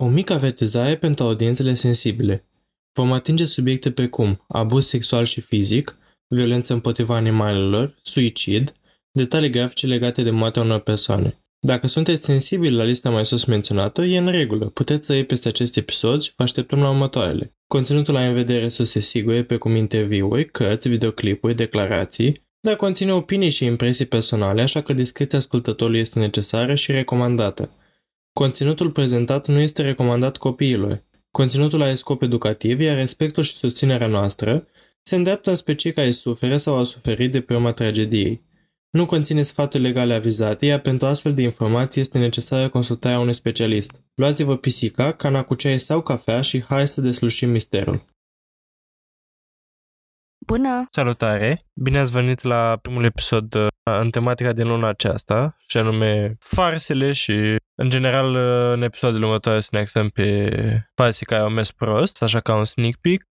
O mică avertizare pentru audiențele sensibile. Vom atinge subiecte precum abuz sexual și fizic, violență împotriva animalelor, suicid, detalii grafice legate de moartea unor persoane. Dacă sunteți sensibili la lista mai sus menționată, e în regulă. Puteți să iei peste acest episod și vă așteptăm la următoarele. Conținutul la în vedere surse sigure, precum interviuri, cărți, videoclipuri, declarații, dar conține opinii și impresii personale, așa că discreția ascultătorului este necesară și recomandată. Conținutul prezentat nu este recomandat copiilor. Conținutul are scop educativ, iar respectul și susținerea noastră se îndreaptă spre cei care suferă sau au suferit de pe urma tragediei. Nu conține sfaturi legale avizate, iar pentru astfel de informații este necesară consultarea unui specialist. Luați-vă pisica, cana cu ceai sau cafea și hai să deslușim misterul. Bună! Salutare! Bine ați venit la primul episod uh, în tematica din luna aceasta, și anume farsele și, în general, uh, în episoadele următoare să ne axăm pe farse care au mers prost, așa ca un sneak peek.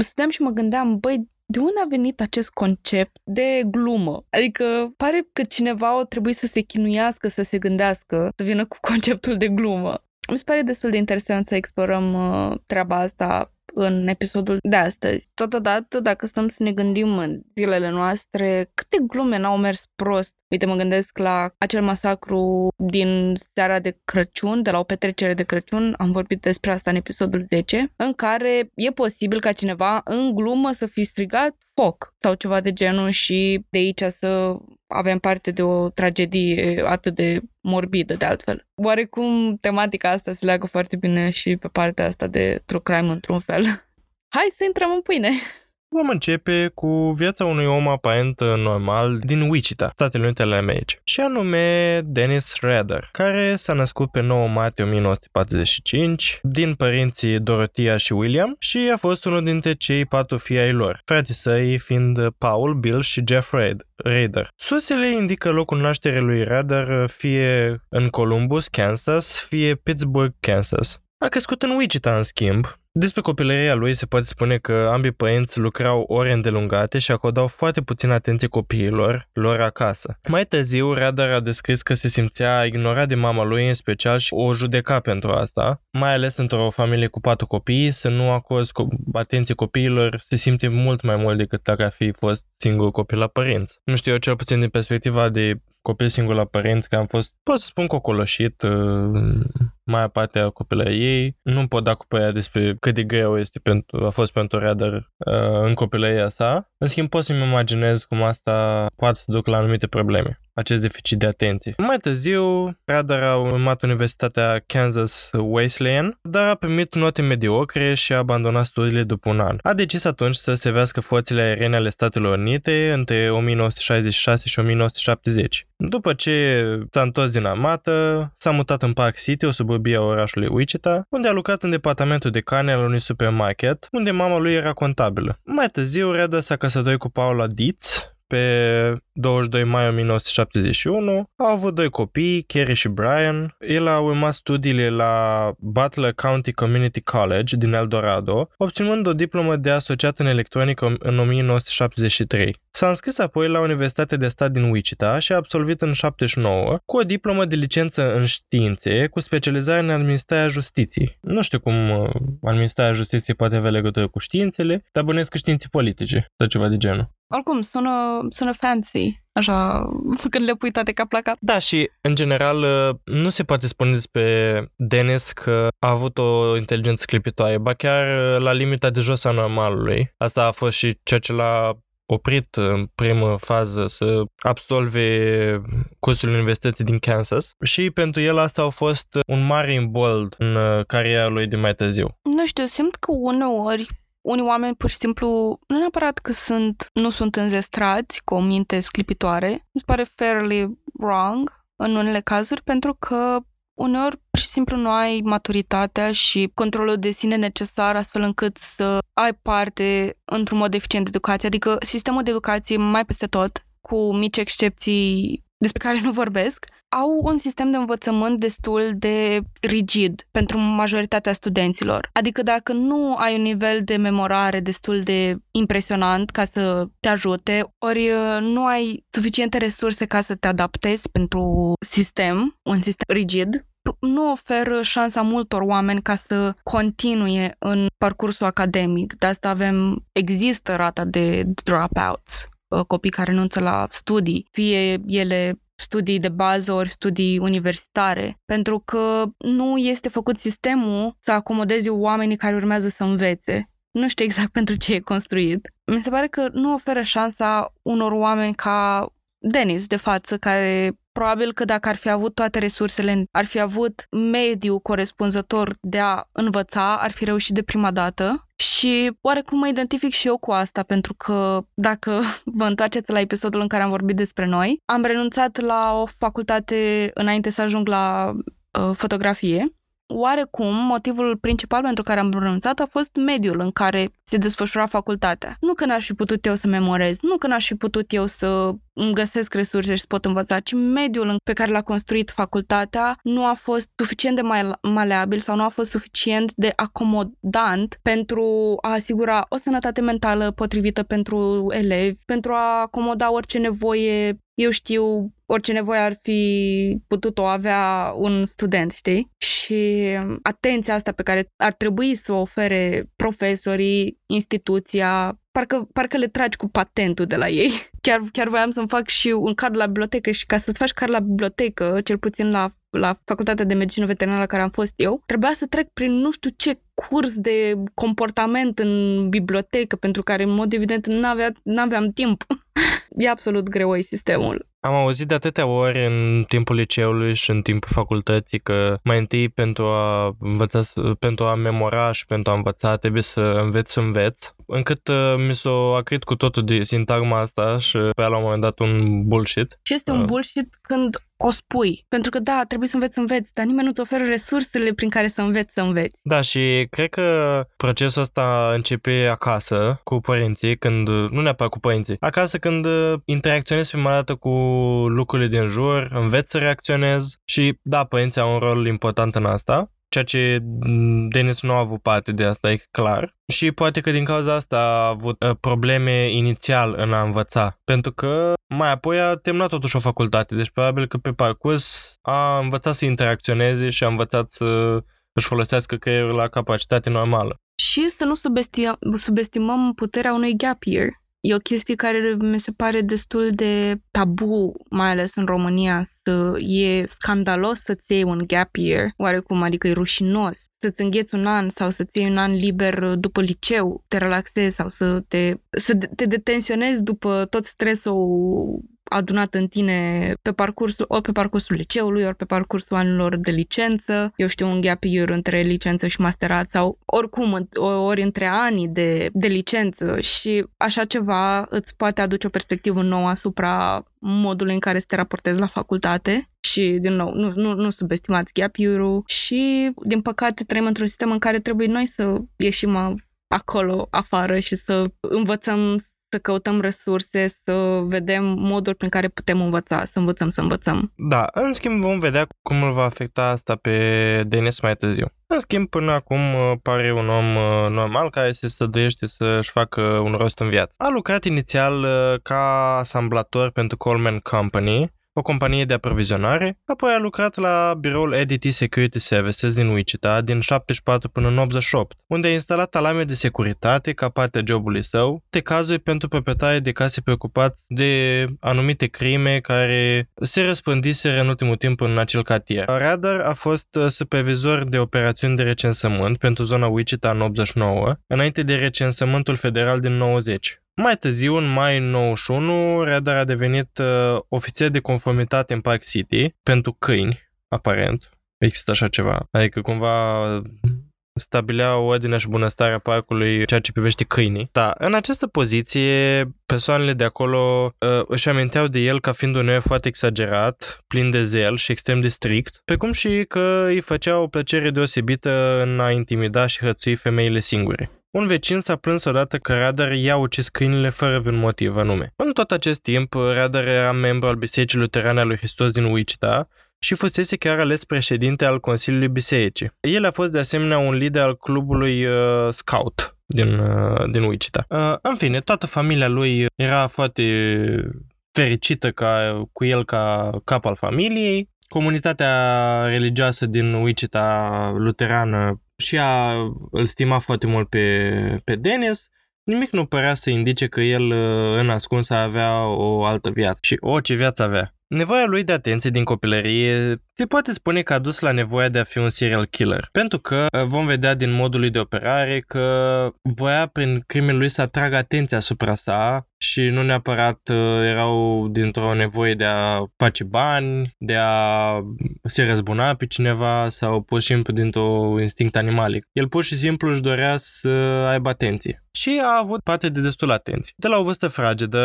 Stăteam și mă gândeam, băi, de unde a venit acest concept de glumă? Adică pare că cineva o trebuie să se chinuiască, să se gândească, să vină cu conceptul de glumă. Mi se pare destul de interesant să explorăm uh, treaba asta în episodul de astăzi. Totodată, dacă stăm să ne gândim în zilele noastre, câte glume n-au mers prost. Uite, mă gândesc la acel masacru din seara de Crăciun, de la o petrecere de Crăciun, am vorbit despre asta în episodul 10, în care e posibil ca cineva în glumă să fi strigat foc sau ceva de genul și de aici să avem parte de o tragedie atât de morbidă de altfel. Oarecum tematica asta se leagă foarte bine și pe partea asta de true crime într-un fel. Hai să intrăm în pâine! Vom începe cu viața unui om aparent normal din Wichita, Statele Unite ale Americii, și anume Dennis Rader, care s-a născut pe 9 martie 1945 din părinții Dorothea și William și a fost unul dintre cei patru fii ai lor, frații săi fiind Paul, Bill și Jeff Rader. Sursele indică locul nașterii lui Rader fie în Columbus, Kansas, fie Pittsburgh, Kansas. A crescut în Wichita, în schimb, despre copilăria lui se poate spune că ambii părinți lucrau ore îndelungate și acordau foarte puțin atenție copiilor lor acasă. Mai târziu, Radar a descris că se simțea ignorat de mama lui în special și o judeca pentru asta, mai ales într-o familie cu patru copii, să nu acorzi atenție copiilor se simte mult mai mult decât dacă ar fi fost singur copil la părinți. Nu știu, eu cel puțin din perspectiva de copil singur la părinți, că am fost, pot să spun, cocoloșit uh, mai aparte a copilăriei. Nu pot da cu părerea despre cât de greu este pentru, a fost pentru Radar uh, în copilăria sa. În schimb, pot să-mi imaginez cum asta poate să duc la anumite probleme acest deficit de atenție. Mai târziu, Radar a urmat Universitatea Kansas Wesleyan, dar a primit note mediocre și a abandonat studiile după un an. A decis atunci să se vească forțele aeriene ale Statelor Unite între 1966 și 1970. După ce s-a întors din armată, s-a mutat în Park City, o suburbie a orașului Wichita, unde a lucrat în departamentul de carne al unui supermarket, unde mama lui era contabilă. Mai târziu, Reda s-a căsătorit cu Paula Dietz, pe 22 mai 1971. Au avut doi copii, Kerry și Brian. El a urmat studiile la Butler County Community College din Eldorado, obținând o diplomă de asociat în electronică în 1973. S-a înscris apoi la Universitatea de Stat din Wichita și a absolvit în 79 cu o diplomă de licență în științe cu specializare în administrarea justiției. Nu știu cum uh, administrarea justiției poate avea legătură cu științele, dar bănesc că științe politice sau ceva de genul. Oricum, sună, sună fancy, așa, când le pui toate cap la cap. Da, și în general uh, nu se poate spune despre Dennis că a avut o inteligență clipitoare, ba chiar uh, la limita de jos a normalului. Asta a fost și ceea ce l-a oprit în primă fază să absolve cursul universității din Kansas și pentru el asta a fost un mare imbold în uh, cariera lui de mai târziu. Nu știu, simt că uneori unii oameni pur și simplu, nu neapărat că sunt, nu sunt înzestrați cu o minte sclipitoare, mi se pare fairly wrong în unele cazuri, pentru că uneori pur și simplu nu ai maturitatea și controlul de sine necesar astfel încât să ai parte într-un mod eficient de educație. Adică sistemul de educație mai peste tot, cu mici excepții despre care nu vorbesc, au un sistem de învățământ destul de rigid pentru majoritatea studenților. Adică dacă nu ai un nivel de memorare destul de impresionant ca să te ajute, ori uh, nu ai suficiente resurse ca să te adaptezi pentru sistem, un sistem rigid, nu oferă șansa multor oameni ca să continue în parcursul academic. De asta avem, există rata de dropouts, uh, copii care renunță la studii, fie ele studii de bază ori studii universitare, pentru că nu este făcut sistemul să acomodeze oamenii care urmează să învețe. Nu știu exact pentru ce e construit. Mi se pare că nu oferă șansa unor oameni ca Denis de față, care probabil că dacă ar fi avut toate resursele, ar fi avut mediu corespunzător de a învăța, ar fi reușit de prima dată. Și oarecum mă identific și eu cu asta, pentru că dacă vă întoarceți la episodul în care am vorbit despre noi, am renunțat la o facultate înainte să ajung la uh, fotografie Oarecum, motivul principal pentru care am renunțat a fost mediul în care se desfășura facultatea. Nu că n-aș fi putut eu să memorez, nu că n-aș fi putut eu să îmi găsesc resurse și să pot învăța, ci mediul pe care l-a construit facultatea nu a fost suficient de maleabil sau nu a fost suficient de acomodant pentru a asigura o sănătate mentală potrivită pentru elevi, pentru a acomoda orice nevoie eu știu, orice nevoie ar fi putut-o avea un student, știi? Și atenția asta pe care ar trebui să o ofere profesorii, instituția, parcă, parcă le tragi cu patentul de la ei. Chiar, chiar voiam să-mi fac și un card la bibliotecă și ca să-ți faci card la bibliotecă, cel puțin la la facultatea de medicină veterinară la care am fost eu, trebuia să trec prin nu știu ce curs de comportament în bibliotecă, pentru care, în mod evident, n-avea, n-aveam timp. e absolut greoi sistemul. Am auzit de atâtea ori în timpul liceului și în timpul facultății că mai întâi pentru a învăța, pentru a memora și pentru a învăța trebuie să înveți să înveți, încât uh, mi s-a acrit cu totul de sintagma asta și pe la un moment dat un bullshit. Și este un uh. bullshit când o spui. Pentru că da, trebuie să înveți să înveți, dar nimeni nu-ți oferă resursele prin care să înveți să înveți. Da, și cred că procesul ăsta începe acasă cu părinții, când, nu neapărat cu părinții, acasă când interacționezi prima dată cu lucrurile din jur, înveți să reacționezi și da, părinții au un rol important în asta, ceea ce Denis nu a avut parte de asta, e clar. Și poate că din cauza asta a avut uh, probleme inițial în a învăța, pentru că mai apoi a terminat totuși o facultate, deci probabil că pe parcurs a învățat să interacționeze și a învățat să își folosească creierul la capacitate normală. Și să nu subestimăm, subestimăm puterea unui gap year. E o chestie care mi se pare destul de tabu, mai ales în România, să e scandalos să-ți iei un gap year, oarecum, adică e rușinos. Să-ți îngheți un an sau să-ți iei un an liber după liceu, te relaxezi sau să te, să te detensionezi după tot stresul adunat în tine pe parcursul, ori pe parcursul liceului, ori pe parcursul anilor de licență, eu știu, un gap year între licență și masterat sau oricum, ori între anii de, de licență și așa ceva îți poate aduce o perspectivă nouă asupra modului în care să te raportezi la facultate și, din nou, nu, nu, nu subestimați gap year și, din păcate, trăim într-un sistem în care trebuie noi să ieșim acolo, afară și să învățăm să căutăm resurse, să vedem moduri prin care putem învăța, să învățăm să învățăm. Da, în schimb vom vedea cum îl va afecta asta pe Denis mai târziu. În schimb, până acum uh, pare un om uh, normal care se stăduiește să-și facă un rost în viață. A lucrat inițial uh, ca asamblator pentru Coleman Company, o companie de aprovizionare, apoi a lucrat la biroul EDT Security Services din Wichita din 74 până în 88, unde a instalat alame de securitate ca parte a jobului său, de cazuri pentru proprietarii de case preocupați de anumite crime care se răspândiseră în ultimul timp în acel cartier. Radar a fost supervizor de operațiuni de recensământ pentru zona Wichita în 89, înainte de recensământul federal din 90. Mai târziu, în mai 91, Radar a devenit uh, ofițer de conformitate în Park City pentru câini, aparent. Există așa ceva. Adică cumva stabilea ordinea și bunăstarea parcului ceea ce privește câinii. Da, în această poziție, persoanele de acolo uh, își aminteau de el ca fiind un foarte exagerat, plin de zel și extrem de strict, precum și că îi făcea o plăcere deosebită în a intimida și hățui femeile singure. Un vecin s-a plâns odată că Radar i-a ucis câinile fără vreun motiv anume. În tot acest timp, Radar era membru al Bisericii Luterane a lui Hristos din Wichita și fusese chiar ales președinte al Consiliului Bisericii. El a fost de asemenea un lider al clubului uh, Scout din, uh, din Wichita. Uh, în fine, toată familia lui era foarte fericită ca, cu el ca cap al familiei comunitatea religioasă din Wichita luterană și a, îl stima foarte mult pe, pe Dennis, nimic nu părea să indice că el în ascuns avea o altă viață. Și o, ce viață avea. Nevoia lui de atenție din copilărie se poate spune că a dus la nevoia de a fi un serial killer, pentru că uh, vom vedea din modul lui de operare că voia prin crimele lui să atragă atenția asupra sa și nu neapărat uh, erau dintr-o nevoie de a face bani, de a se răzbuna pe cineva sau pur și simplu dintr-o instinct animalic. El pur și simplu își dorea să aibă Și a avut parte de destul atenție. De la o vârstă fragedă,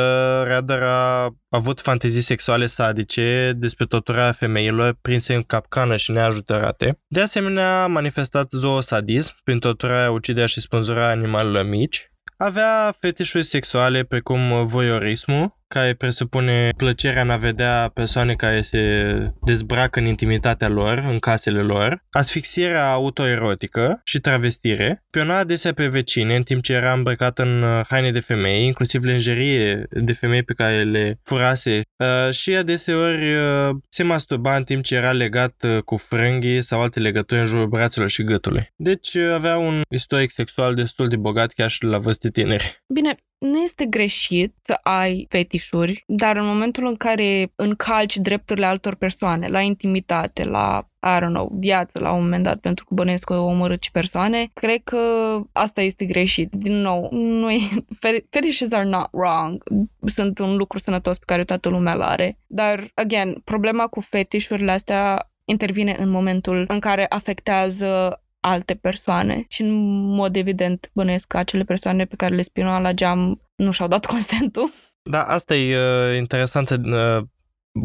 Radar a avut fantezii sexuale sadice despre torturarea femeilor prinse în capcană și neajutorate. De asemenea, a manifestat zoosadism prin torturarea, uciderea și spânzurarea animalelor mici, avea fetișuri sexuale precum voyeurismul, care presupune plăcerea în a vedea persoane care se dezbracă în intimitatea lor, în casele lor, asfixierea autoerotică și travestire, piona adesea pe vecine în timp ce era îmbrăcat în uh, haine de femei, inclusiv lenjerie de femei pe care le furase uh, și adeseori uh, se masturba în timp ce era legat cu frânghii sau alte legături în jurul brațelor și gâtului. Deci avea un istoric sexual destul de bogat chiar și la vârste tineri. Bine, nu este greșit să ai fetișuri, dar în momentul în care încalci drepturile altor persoane la intimitate, la I don't know, viață la un moment dat pentru că bănuiesc că omorât și persoane, cred că asta este greșit. Din nou, nu e, fetishes are not wrong. Sunt un lucru sănătos pe care toată lumea l are. Dar, again, problema cu fetișurile astea intervine în momentul în care afectează alte persoane și în mod evident bănuiesc că acele persoane pe care le spinua la geam nu și-au dat consentul. Da, asta e uh, interesantă uh,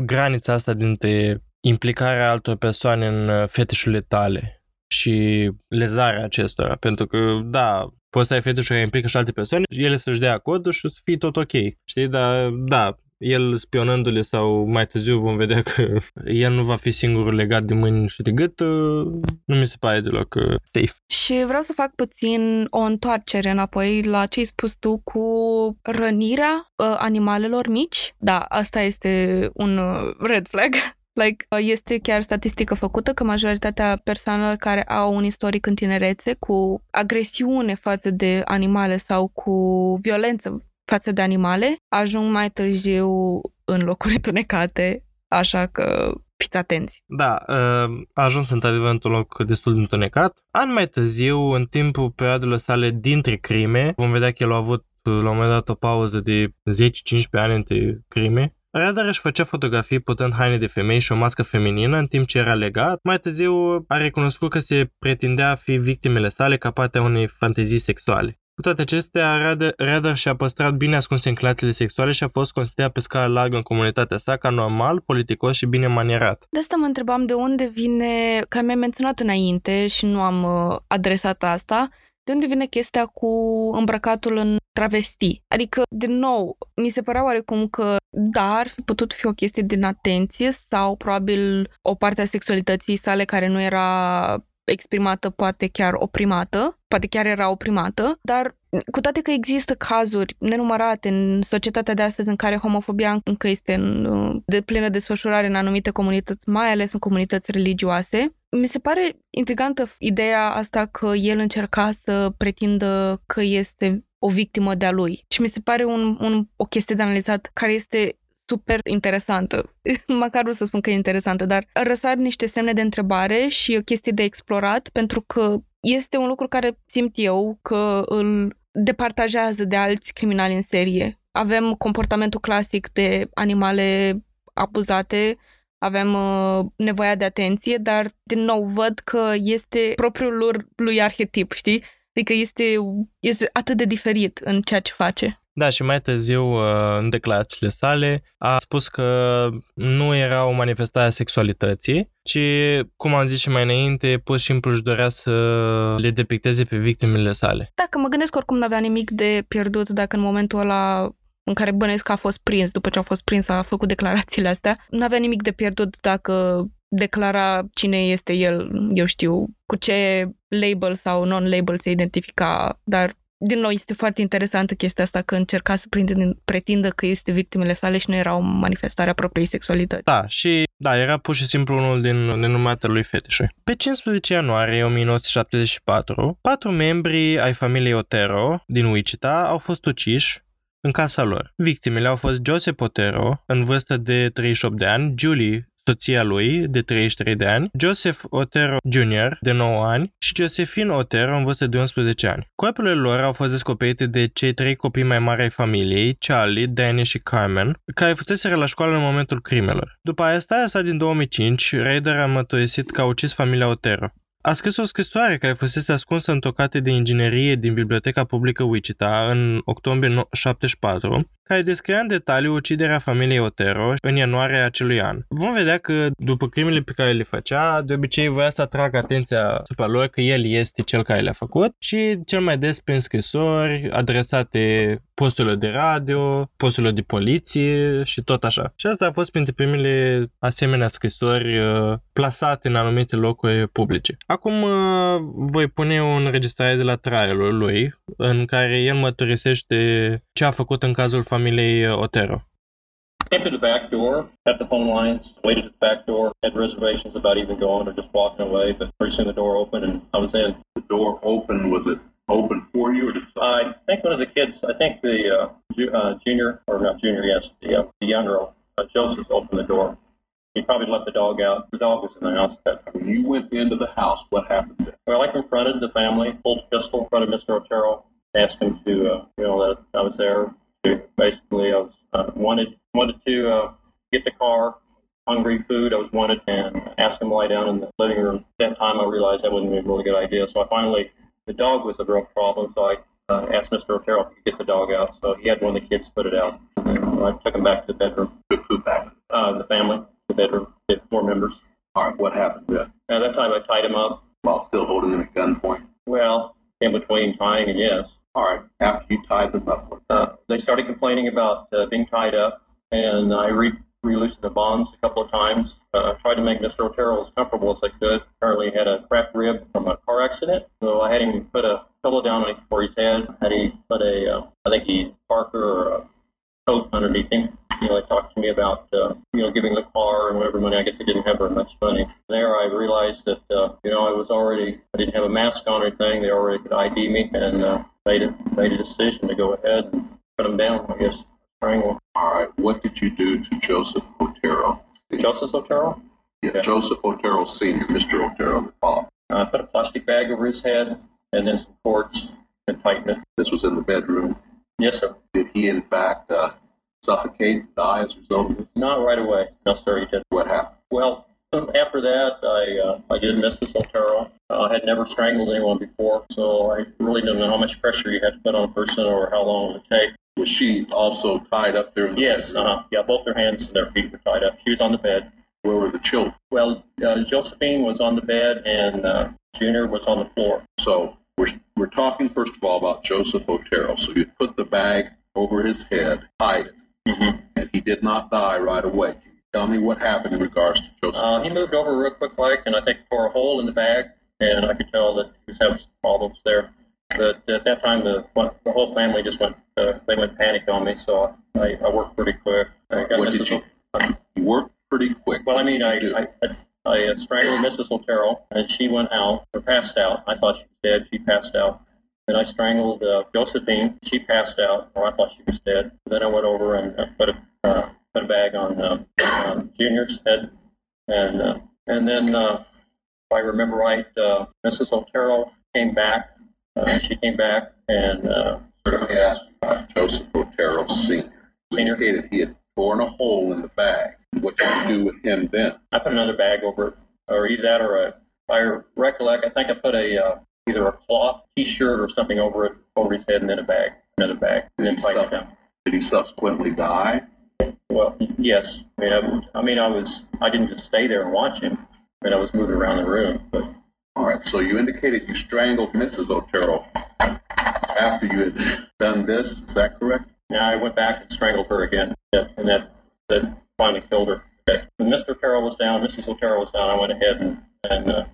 granița asta dintre implicarea altor persoane în uh, fetișurile tale și lezarea acestora, pentru că, da, poți să ai fetișuri care implică și alte persoane, ele să-și dea acordul și să fie tot ok, știi, dar, da, el spionându-le sau mai târziu vom vedea că el nu va fi singurul legat de mâini și de gât, uh, nu mi se pare deloc uh, safe. Și vreau să fac puțin o întoarcere înapoi la ce ai spus tu cu rănirea uh, animalelor mici. Da, asta este un red flag. Like, este chiar statistică făcută că majoritatea persoanelor care au un istoric în tinerețe cu agresiune față de animale sau cu violență față de animale, ajung mai târziu în locuri întunecate, așa că fiți atenți. Da, ă, a ajuns într-adevăr într-un loc destul de întunecat. An mai târziu, în timpul perioadelor sale dintre crime, vom vedea că el a avut la un moment dat o pauză de 10-15 ani între crime, Radar își făcea fotografii putând haine de femei și o mască feminină în timp ce era legat. Mai târziu a recunoscut că se pretindea a fi victimele sale ca parte a unei fantezii sexuale. Cu toate acestea, Radar și-a păstrat bine ascunse înclinațiile sexuale și a fost considerat pe scară largă în comunitatea sa ca normal, politicos și bine manierat. De asta mă întrebam de unde vine, că mi-ai menționat înainte și nu am uh, adresat asta, de unde vine chestia cu îmbrăcatul în travesti? Adică, din nou, mi se părea oarecum că da, ar fi putut fi o chestie din atenție sau probabil o parte a sexualității sale care nu era exprimată, poate chiar oprimată, poate chiar era oprimată, dar cu toate că există cazuri nenumărate în societatea de astăzi în care homofobia încă este în, de plină desfășurare în anumite comunități, mai ales în comunități religioase, mi se pare intrigantă ideea asta că el încerca să pretindă că este o victimă de-a lui. Și mi se pare un, un, o chestie de analizat care este super interesantă. Măcar nu să spun că e interesantă, dar răsar niște semne de întrebare și o chestie de explorat, pentru că este un lucru care simt eu că îl departajează de alți criminali în serie. Avem comportamentul clasic de animale abuzate, avem uh, nevoia de atenție, dar din nou văd că este propriul lor lui arhetip, știi? Adică este, este atât de diferit în ceea ce face. Da, și mai târziu, uh, în declarațiile sale, a spus că nu era o manifestare a sexualității, ci, cum am zis și mai înainte, pur și simplu își dorea să le depicteze pe victimele sale. Dacă mă gândesc, oricum n-avea nimic de pierdut dacă în momentul ăla în care bănuiesc că a fost prins, după ce a fost prins, a făcut declarațiile astea, nu avea nimic de pierdut dacă declara cine este el, eu știu, cu ce label sau non-label se identifica, dar din nou, este foarte interesantă chestia asta că încerca să prinde, pretindă că este victimele sale și nu era o manifestare a propriei sexualități. Da, și da, era pur și simplu unul din denumatele lui fetișului. Pe 15 ianuarie 1974, patru membri ai familiei Otero din Wichita au fost uciși în casa lor. Victimele au fost Joseph Otero, în vârstă de 38 de ani, Julie soția lui, de 33 de ani, Joseph Otero Jr., de 9 ani, și Josephine Otero, în vârstă de 11 ani. Corpurile lor au fost descoperite de cei trei copii mai mari ai familiei, Charlie, Danny și Carmen, care fuseseră la școală în momentul crimelor. După arestarea sa din 2005, Raider a mătoisit că a ucis familia Otero. A scris o scrisoare care fusese ascunsă în tocate de inginerie din Biblioteca Publică Wichita în octombrie 74, care descria în detaliu uciderea familiei Otero în ianuarie acelui an. Vom vedea că după crimele pe care le făcea, de obicei voia să atragă atenția asupra lor că el este cel care le-a făcut și cel mai des prin scrisori adresate posturilor de radio, posturilor de poliție și tot așa. Și asta a fost printre primele asemenea scrisori uh, plasate în anumite locuri publice. Acum uh, voi pune o înregistrare de la trialul lui, în care el mărturisește ce a făcut în cazul familiei Otero. Came to the back door, at the phone lines, waited at the back door, had reservations about even going or just walking away, but pretty soon the door opened and I was in. The door opened, was it open for you or did I think one of the kids, I think the uh, ju- uh, junior, or not junior, yes, the, uh, the younger, uh, Joseph opened the door. He probably let the dog out. The dog was in the house at that time. When you went into the house, what happened then? Well, I confronted the family, pulled a pistol in front of Mr. Otero, asked him to, uh, you know, that I was there. To basically, I was uh, wanted wanted to uh, get the car, hungry food. I was wanted, and asked him to lie down in the living room. At that time, I realized that wasn't be a really good idea. So I finally, the dog was a real problem. So I uh, asked Mr. Otero if he could get the dog out. So he had one of the kids put it out. And I took him back to the bedroom. Took who back? Uh, the family, the bedroom, we had four members. All right, what happened then? At that time, I tied him up. While still holding him at gunpoint? Well, in between tying and yes. All right, after you tied them up, what- Uh, they started complaining about uh, being tied up, and I re- released the bonds a couple of times. Uh, tried to make Mr. Otero as comfortable as I could. Apparently, he had a cracked rib from a car accident, so I had him put a pillow down on- for his head. Had he put a, uh, I think he Parker or a coat underneath him. You know, they talked to me about, uh, you know, giving the car and whatever money. I guess he didn't have very much money. There, I realized that, uh, you know, I was already, I didn't have a mask on or anything. They already could ID me, and uh, made a made a decision to go ahead and put him down. I guess strangle all right, what did you do to Joseph Otero? Justice Otero. Yeah, Yeah. Joseph Otero Sr., Mr. Otero, the father. I put a plastic bag over his head and then some cords and tightened it. This was in the bedroom. Yes, sir. Did he, in fact, uh, suffocate, die as a result of this? Not right away. No, sir, he didn't. What happened? Well, after that, I uh, I did Mrs. Otero. Uh, I had never strangled anyone before, so I really didn't know how much pressure you had to put on a person or how long it would take. Was she also tied up there in the Yes, uh, yeah, both their hands and their feet were tied up. She was on the bed. Where were the children? Well, uh, Josephine was on the bed and uh, Junior was on the floor. So we're, we're talking first of all about Joseph Otero. So you put the bag over his head, tied it, Mm-hmm. and he did not die right away. Can you tell me what happened in regards to Joseph? Uh, he moved over real quick, like, and I think tore a hole in the bag, and I could tell that he was having some problems there. But at that time, the the whole family just went uh, they went panic on me, so I, I worked pretty quick. I got what did you? You worked pretty quick. Well, I mean, I? I, I, I uh, strangled Mrs. Otero, and she went out or passed out. I thought she was dead. She passed out. Then I strangled uh, Josephine. She passed out, or I thought she was dead. Then I went over and uh, put a uh, put a bag on uh, Junior's head, and uh, and then uh, if I remember right, uh, Mrs. Otero came back. Uh, she came back and uh, Let me ask you about Joseph Otero Sr. Senior. indicated he had torn a hole in the bag. What did you do with him then? I put another bag over it, or either that or a. I recollect. I think I put a uh, either a cloth T-shirt or something over it, over his head, and then a bag, another bag, and then Did he tighten down. Did he subsequently die? Well, yes. I mean, I, I mean, I was. I didn't just stay there and watch him. I mean, I was moving around the room, but All right. So you indicated you strangled Mrs. Otero after you had done this. Is that correct? Yeah, I went back and strangled her again, yeah, and that that finally killed her. When Mr. Otero was down, Mrs. Otero was down. I went ahead and and uh,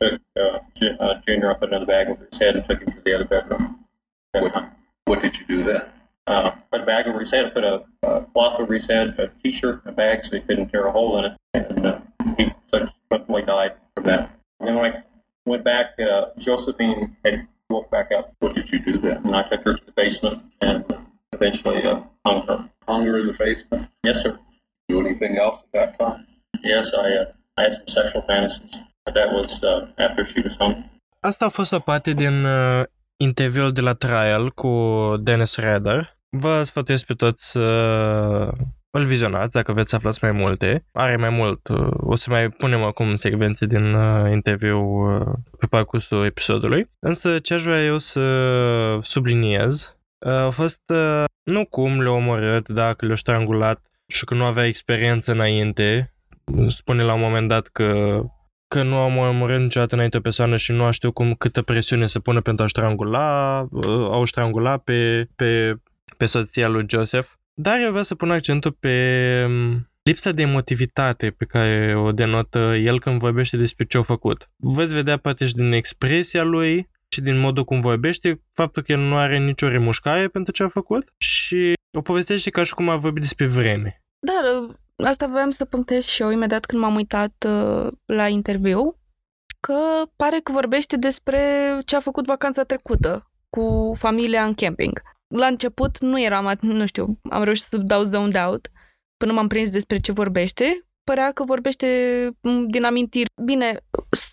took uh, Ju- uh, Junior. I put another bag over his head and took him to the other bedroom. What, what did you do then? Uh, put a bag over his head, put a, a cloth over his head, a t-shirt, and a bag so he couldn't tear a hole in it, and uh, he subsequently died from that. And then when I went back, uh, Josephine had woke back up, What did you do then? and I took her to the basement and eventually uh, hung her. Hung her in the basement? Yes, sir. Do anything else at that time? Yes, I uh, I had some sexual fantasies, that was uh, after she was hung. Asta a fost o parte din uh, interviul de la trial cu Dennis Rader. Vă sfătuiesc pe toți să îl vizionați dacă veți să aflați mai multe. Are mai mult. uh, O să mai punem acum secvențe din uh, interviu uh, pe parcursul episodului. Însă ce aș vrea eu să subliniez uh, a fost uh, nu cum le-a omorât, dacă le-a strangulat și că nu avea experiență înainte. Spune la un moment dat că că nu am omorât niciodată înainte o persoană și nu știu cum câtă presiune să pună pentru a strangula, uh, au strangula pe, pe, pe soția lui Joseph. Dar eu vreau să pun accentul pe um, lipsa de emotivitate pe care o denotă el când vorbește despre ce a făcut. Veți vedea poate și din expresia lui și din modul cum vorbește, faptul că el nu are nicio remușcare pentru ce a făcut și o povestește ca și cum a vorbit despre vreme. Dar uh, asta voiam să punctez și eu imediat când m-am uitat uh, la interviu, că pare că vorbește despre ce a făcut vacanța trecută cu familia în camping. La început nu eram, at- nu știu, am reușit să dau zoned out până m-am prins despre ce vorbește. Părea că vorbește m, din amintiri. Bine,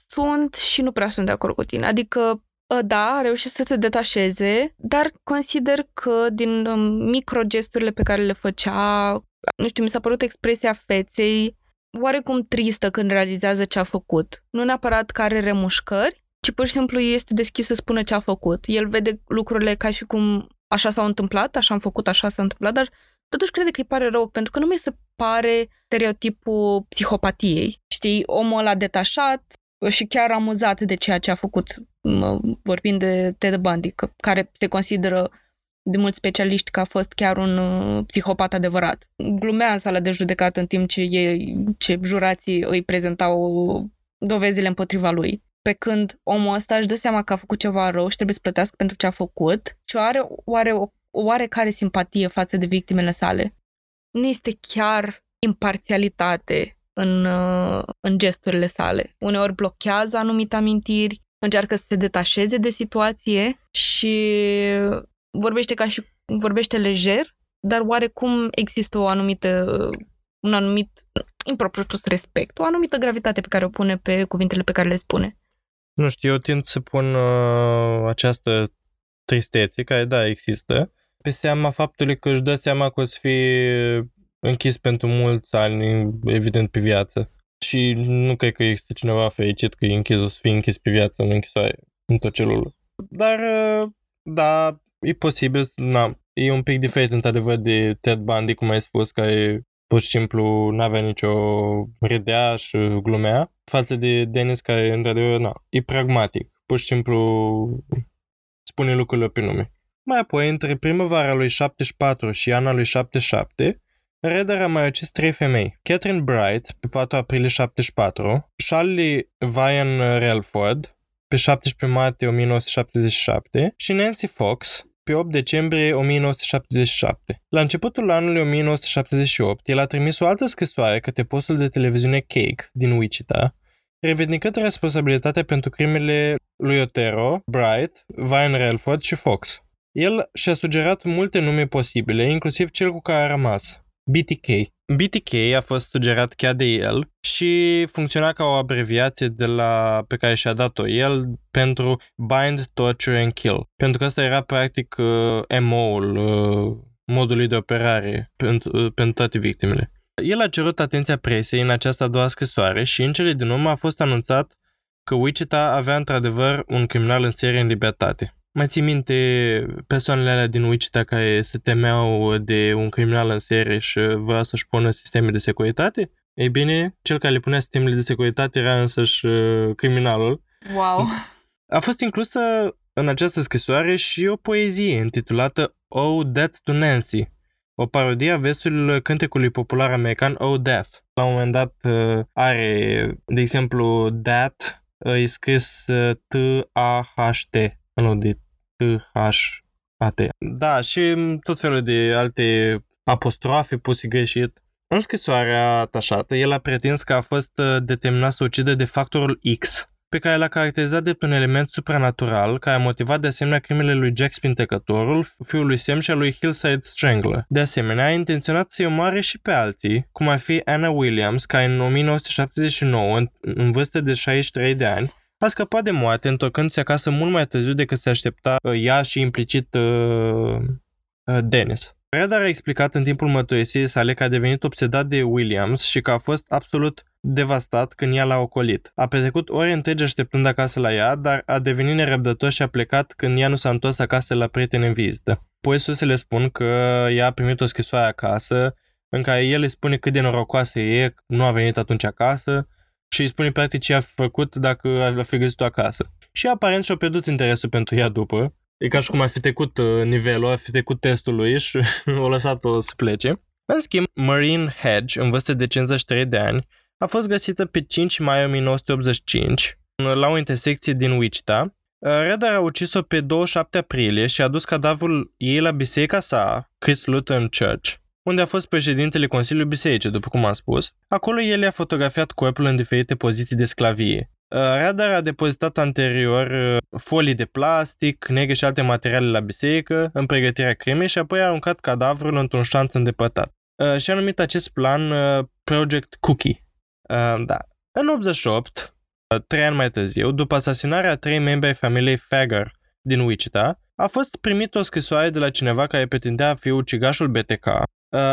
sunt și nu prea sunt de acord cu tine. Adică uh, da, a reușit să se detașeze, dar consider că din um, microgesturile pe care le făcea, nu știu, mi s-a părut expresia feței oarecum tristă când realizează ce a făcut. Nu neapărat că are remușcări, ci pur și simplu este deschis să spună ce a făcut. El vede lucrurile ca și cum așa s-au întâmplat, așa am făcut, așa s-a întâmplat, dar totuși crede că îi pare rău, pentru că nu mi se pare stereotipul psihopatiei. Știi, omul ăla detașat și chiar amuzat de ceea ce a făcut, mă, vorbind de Ted Bundy, că, care se consideră de mulți specialiști că a fost chiar un uh, psihopat adevărat. Glumea în sala de judecat în timp ce, ei, ce jurații îi prezentau dovezile împotriva lui. Pe când omul ăsta își dă seama că a făcut ceva rău și trebuie să plătească pentru ce a făcut și are, are o, o oarecare simpatie față de victimele sale. Nu este chiar imparțialitate în, uh, în gesturile sale. Uneori blochează anumite amintiri, încearcă să se detașeze de situație și vorbește ca și vorbește lejer, dar oarecum există o anumită un anumit impropriu spus respect, o anumită gravitate pe care o pune pe cuvintele pe care le spune. Nu știu, eu tind să pun uh, această tristețe, care da, există, pe seama faptului că își dă seama că o să fie închis pentru mulți ani, evident, pe viață. Și nu cred că există cineva fericit că e închis, o să fie închis pe viață în închisoare, în tot celul. Dar, uh, da, e posibil, na, e un pic diferit, într-adevăr, de Ted Bundy, cum ai spus, care pur și simplu n-avea nicio redea și glumea, față de Dennis care, într-adevăr, na, e pragmatic. Pur și simplu spune lucrurile pe nume. Mai apoi, între primăvara lui 74 și ana lui 77, Redder a mai ucis trei femei. Catherine Bright, pe 4 aprilie 74, Charlie Vian Relford, pe 17 martie 1977 și Nancy Fox, pe 8 decembrie 1977. La începutul anului 1978, el a trimis o altă scrisoare către postul de televiziune Cake din Wichita, revendicând responsabilitatea pentru crimele lui Otero, Bright, Vine Relford și Fox. El și-a sugerat multe nume posibile, inclusiv cel cu care a rămas, BTK. BTK a fost sugerat chiar de el și funcționa ca o abreviație de la, pe care și-a dat-o el pentru Bind, Torture and Kill. Pentru că asta era practic uh, MO-ul, uh, modului de operare pentru, uh, pentru toate victimele. El a cerut atenția presei în această a doua scrisoare și în cele din urmă a fost anunțat că Wichita avea într-adevăr un criminal în serie în libertate. Mai ții minte persoanele alea din Wichita care se temeau de un criminal în serie și vrea să-și pună sisteme de securitate? Ei bine, cel care le punea sistemele de securitate era însăși uh, criminalul. Wow! A fost inclusă în această scrisoare și o poezie intitulată Oh, Death to Nancy, o parodie a versurilor cântecului popular american Oh, Death. La un moment dat uh, are, de exemplu, That uh, e scris uh, T-A-H-T, nu de T-H Atea. Da, și tot felul de alte apostrofe puse greșit. În scrisoarea atașată, el a pretins că a fost uh, determinat să ucide de factorul X, pe care l-a caracterizat de un element supranatural care a motivat de asemenea crimele lui Jack Spintecătorul, fiul lui Sam și a lui Hillside Strangler. De asemenea, a intenționat să-i omoare și pe alții, cum ar fi Anna Williams, care în 1979, în, în vârstă de 63 de ani, a scăpat de moarte întorcându-se acasă mult mai târziu decât se aștepta uh, ea și implicit uh, uh, Dennis. Redar a explicat în timpul mărturisirii sale că a devenit obsedat de Williams și că a fost absolut devastat când ea l-a ocolit. A petrecut ore întregi așteptând acasă la ea, dar a devenit nerăbdător și a plecat când ea nu s-a întors acasă la prieteni în vizită. Apoi susele spun că ea a primit o scrisoare acasă în care el îi spune cât de norocoasă e, nu a venit atunci acasă și îi spune practic ce a făcut dacă a fi găsit-o acasă. Și aparent și-a pierdut interesul pentru ea după. E ca și cum ar fi trecut uh, nivelul, ar fi trecut testul lui și o lăsat-o să plece. În schimb, Marine Hedge, în vârstă de 53 de ani, a fost găsită pe 5 mai 1985 la o intersecție din Wichita. Uh, Redar a ucis-o pe 27 aprilie și a dus cadavrul ei la biserica sa, Chris Lutheran Church, unde a fost președintele Consiliului Bisericii, după cum am spus. Acolo el i-a fotografiat corpul în diferite poziții de sclavie. Uh, Radar a depozitat anterior uh, folii de plastic, negre și alte materiale la biserică în pregătirea crimei și apoi a aruncat cadavrul într-un șanț îndepărtat. Și a numit acest plan Project Cookie. Da. În 88, trei ani mai târziu, după asasinarea a trei membri ai familiei Fager din Wichita, a fost primit o scrisoare de la cineva care pretindea a fi ucigașul BTK,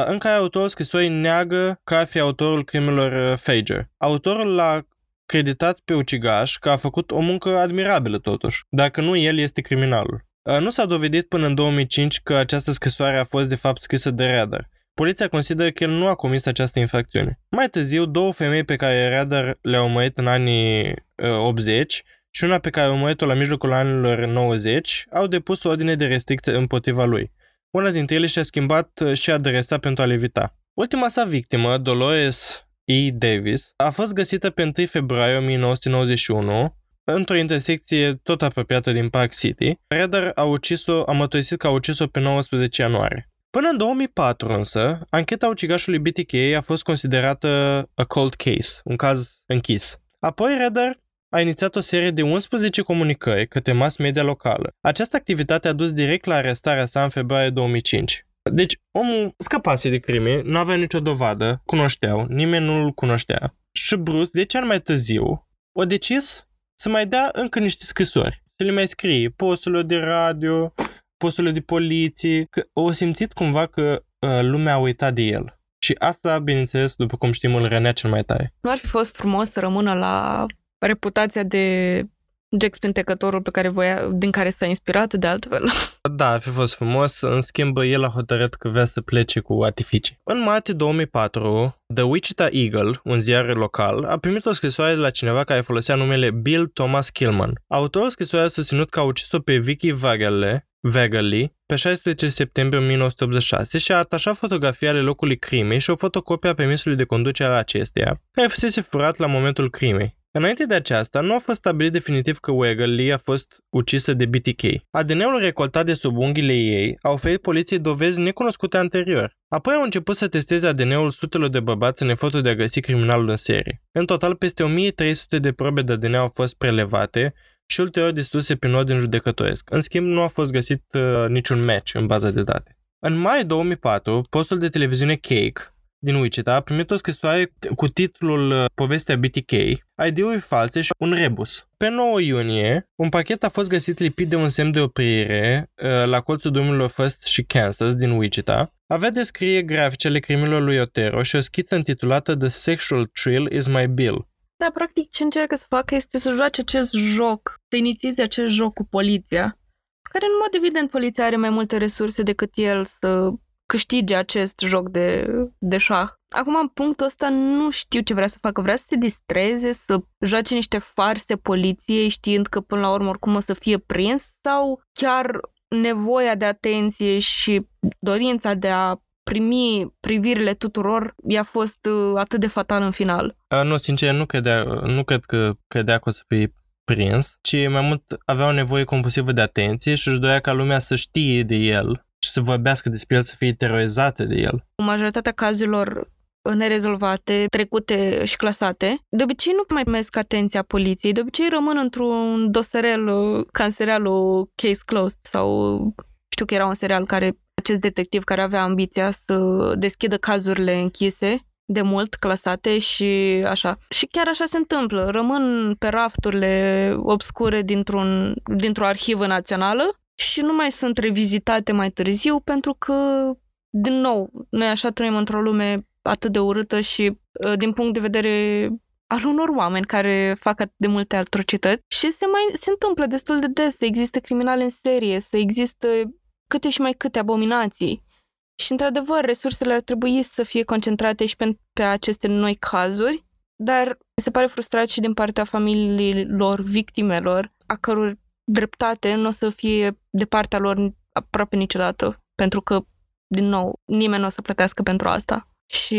în care autorul scrisorii neagă că a fi autorul crimelor Fager. Autorul l-a creditat pe ucigaș că a făcut o muncă admirabilă totuși, dacă nu el este criminalul. Nu s-a dovedit până în 2005 că această scrisoare a fost de fapt scrisă de Radar, Poliția consideră că el nu a comis această infracțiune. Mai târziu, două femei pe care Radar le-a omorât în anii uh, 80 și una pe care a omorât-o la mijlocul anilor 90 au depus o ordine de restricție împotriva lui. Una dintre ele și-a schimbat uh, și adresa pentru a-l evita. Ultima sa victimă, Dolores E. Davis, a fost găsită pe 1 februarie 1991 într-o intersecție tot apropiată din Park City. Radar a ucis-o, a mătoisit că a ucis-o pe 19 ianuarie. Până în 2004 însă, ancheta ucigașului BTK a fost considerată a cold case, un caz închis. Apoi Redder a inițiat o serie de 11 comunicări către mass media locală. Această activitate a dus direct la arestarea sa în februarie 2005. Deci, omul scăpase de crime, nu avea nicio dovadă, cunoșteau, nimeni nu-l cunoștea. Și Bruce, 10 ani mai târziu, a decis să mai dea încă niște scrisori. Să le mai scrie posturile de radio, posturile de poliție, că au simțit cumva că uh, lumea a uitat de el. Și asta, bineînțeles, după cum știm, îl rănea cel mai tare. Nu ar fi fost frumos să rămână la reputația de Jack Spintecătorul pe care voia, din care s-a inspirat de altfel. Da, ar fi fost frumos. În schimb, el a hotărât că vrea să plece cu artificii. În martie 2004, The Wichita Eagle, un ziar local, a primit o scrisoare de la cineva care folosea numele Bill Thomas Killman. Autorul scrisoarea a susținut că a ucis-o pe Vicky Vagale, Vagerly pe 16 septembrie 1986 și a atașat fotografia ale locului crimei și o fotocopie a permisului de conducere a acesteia, care fusese furat la momentul crimei. Înainte de aceasta, nu a fost stabilit definitiv că Wegerly a fost ucisă de BTK. ADN-ul recoltat de sub unghiile ei a oferit poliției dovezi necunoscute anterior. Apoi au început să testeze ADN-ul sutelor de bărbați în efortul de a găsi criminalul în serie. În total, peste 1300 de probe de ADN au fost prelevate și ulterior distruse prin ordin judecătoresc. În schimb, nu a fost găsit uh, niciun match în baza de date. În mai 2004, postul de televiziune Cake din Wichita a primit o scrisoare cu titlul uh, Povestea BTK, ID-uri false și un rebus. Pe 9 iunie, un pachet a fost găsit lipit de un semn de oprire uh, la colțul drumurilor First și Kansas din Wichita. Avea descrieri grafice ale crimelor lui Otero și o schiță intitulată The Sexual Thrill is My Bill, da, practic ce încearcă să facă este să joace acest joc, să inițieze acest joc cu poliția, care în mod evident poliția are mai multe resurse decât el să câștige acest joc de, de șah. Acum, în punctul ăsta, nu știu ce vrea să facă. Vrea să se distreze, să joace niște farse poliției, știind că până la urmă oricum o să fie prins, sau chiar nevoia de atenție și dorința de a primi privirile tuturor i-a fost uh, atât de fatal în final. A, nu, sincer, nu, credea, nu cred că credea că o să fie prins, ci mai mult avea o nevoie compulsivă de atenție și își dorea ca lumea să știe de el și să vorbească despre el, să fie terorizate de el. Majoritatea cazurilor nerezolvate, trecute și clasate, de obicei nu mai primesc atenția poliției, de obicei rămân într-un dosărel ca în serialul Case Closed sau știu că era un serial care acest detectiv care avea ambiția să deschidă cazurile închise de mult clasate și așa. Și chiar așa se întâmplă. Rămân pe rafturile obscure dintr-un, dintr-o arhivă națională și nu mai sunt revizitate mai târziu pentru că, din nou, noi așa trăim într-o lume atât de urâtă și uh, din punct de vedere al unor oameni care fac atât de multe atrocități și se mai se întâmplă destul de des să existe criminali în serie, să există câte și mai câte abominații. Și, într-adevăr, resursele ar trebui să fie concentrate și pe, pe aceste noi cazuri, dar mi se pare frustrat și din partea familiilor victimelor, a căror dreptate nu o să fie de partea lor aproape niciodată, pentru că, din nou, nimeni nu o să plătească pentru asta. Și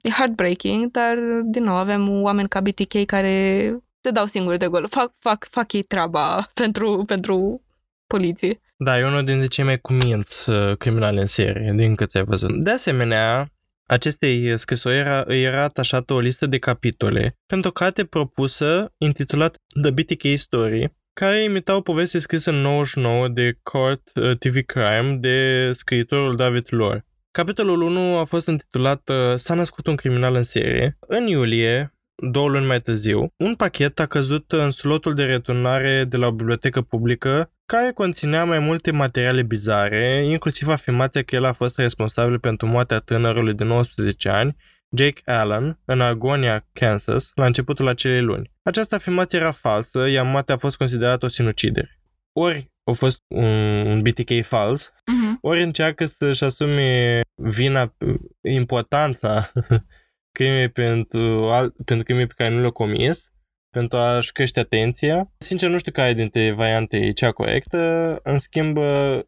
e heartbreaking, dar, din nou, avem oameni ca BTK care se dau singuri de gol, fac, fac, fac ei treaba pentru, pentru poliție. Da, e unul dintre cei mai cuminți uh, criminali în serie, din cât ai văzut. De asemenea, acestei scrisori era, era atașată o listă de capitole pentru o carte propusă intitulată The BTK Story, care imita o poveste scrisă în 99 de Court uh, TV Crime de scriitorul David Lore. Capitolul 1 a fost intitulat uh, S-a născut un criminal în serie. În iulie, două luni mai târziu, un pachet a căzut în slotul de returnare de la o bibliotecă publică care conținea mai multe materiale bizare, inclusiv afirmația că el a fost responsabil pentru moartea tânărului de 19 ani, Jake Allen, în Argonia, Kansas, la începutul acelei luni. Această afirmație era falsă, iar moartea a fost considerată o sinucidere. Ori a fost un, un BTK fals, uh-huh. ori încearcă să-și asume vina, importanța crimei pentru, pentru crimei pe care nu le-a comis, pentru a-și crește atenția. Sincer, nu știu care dintre variante e cea corectă, în schimb,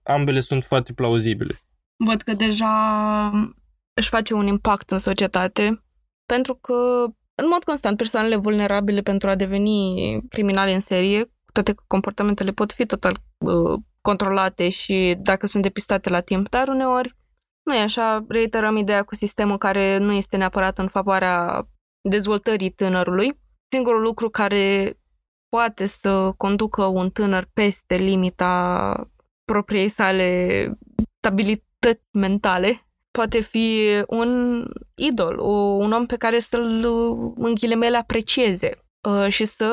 ambele sunt foarte plauzibile. Văd că deja își face un impact în societate, pentru că, în mod constant, persoanele vulnerabile pentru a deveni criminale în serie, toate comportamentele pot fi total uh, controlate și dacă sunt depistate la timp, dar uneori nu e așa, reiterăm ideea cu sistemul care nu este neapărat în favoarea dezvoltării tânărului. Singurul lucru care poate să conducă un tânăr peste limita propriei sale stabilități mentale poate fi un idol, un om pe care să-l în ghilimele aprecieze uh, și să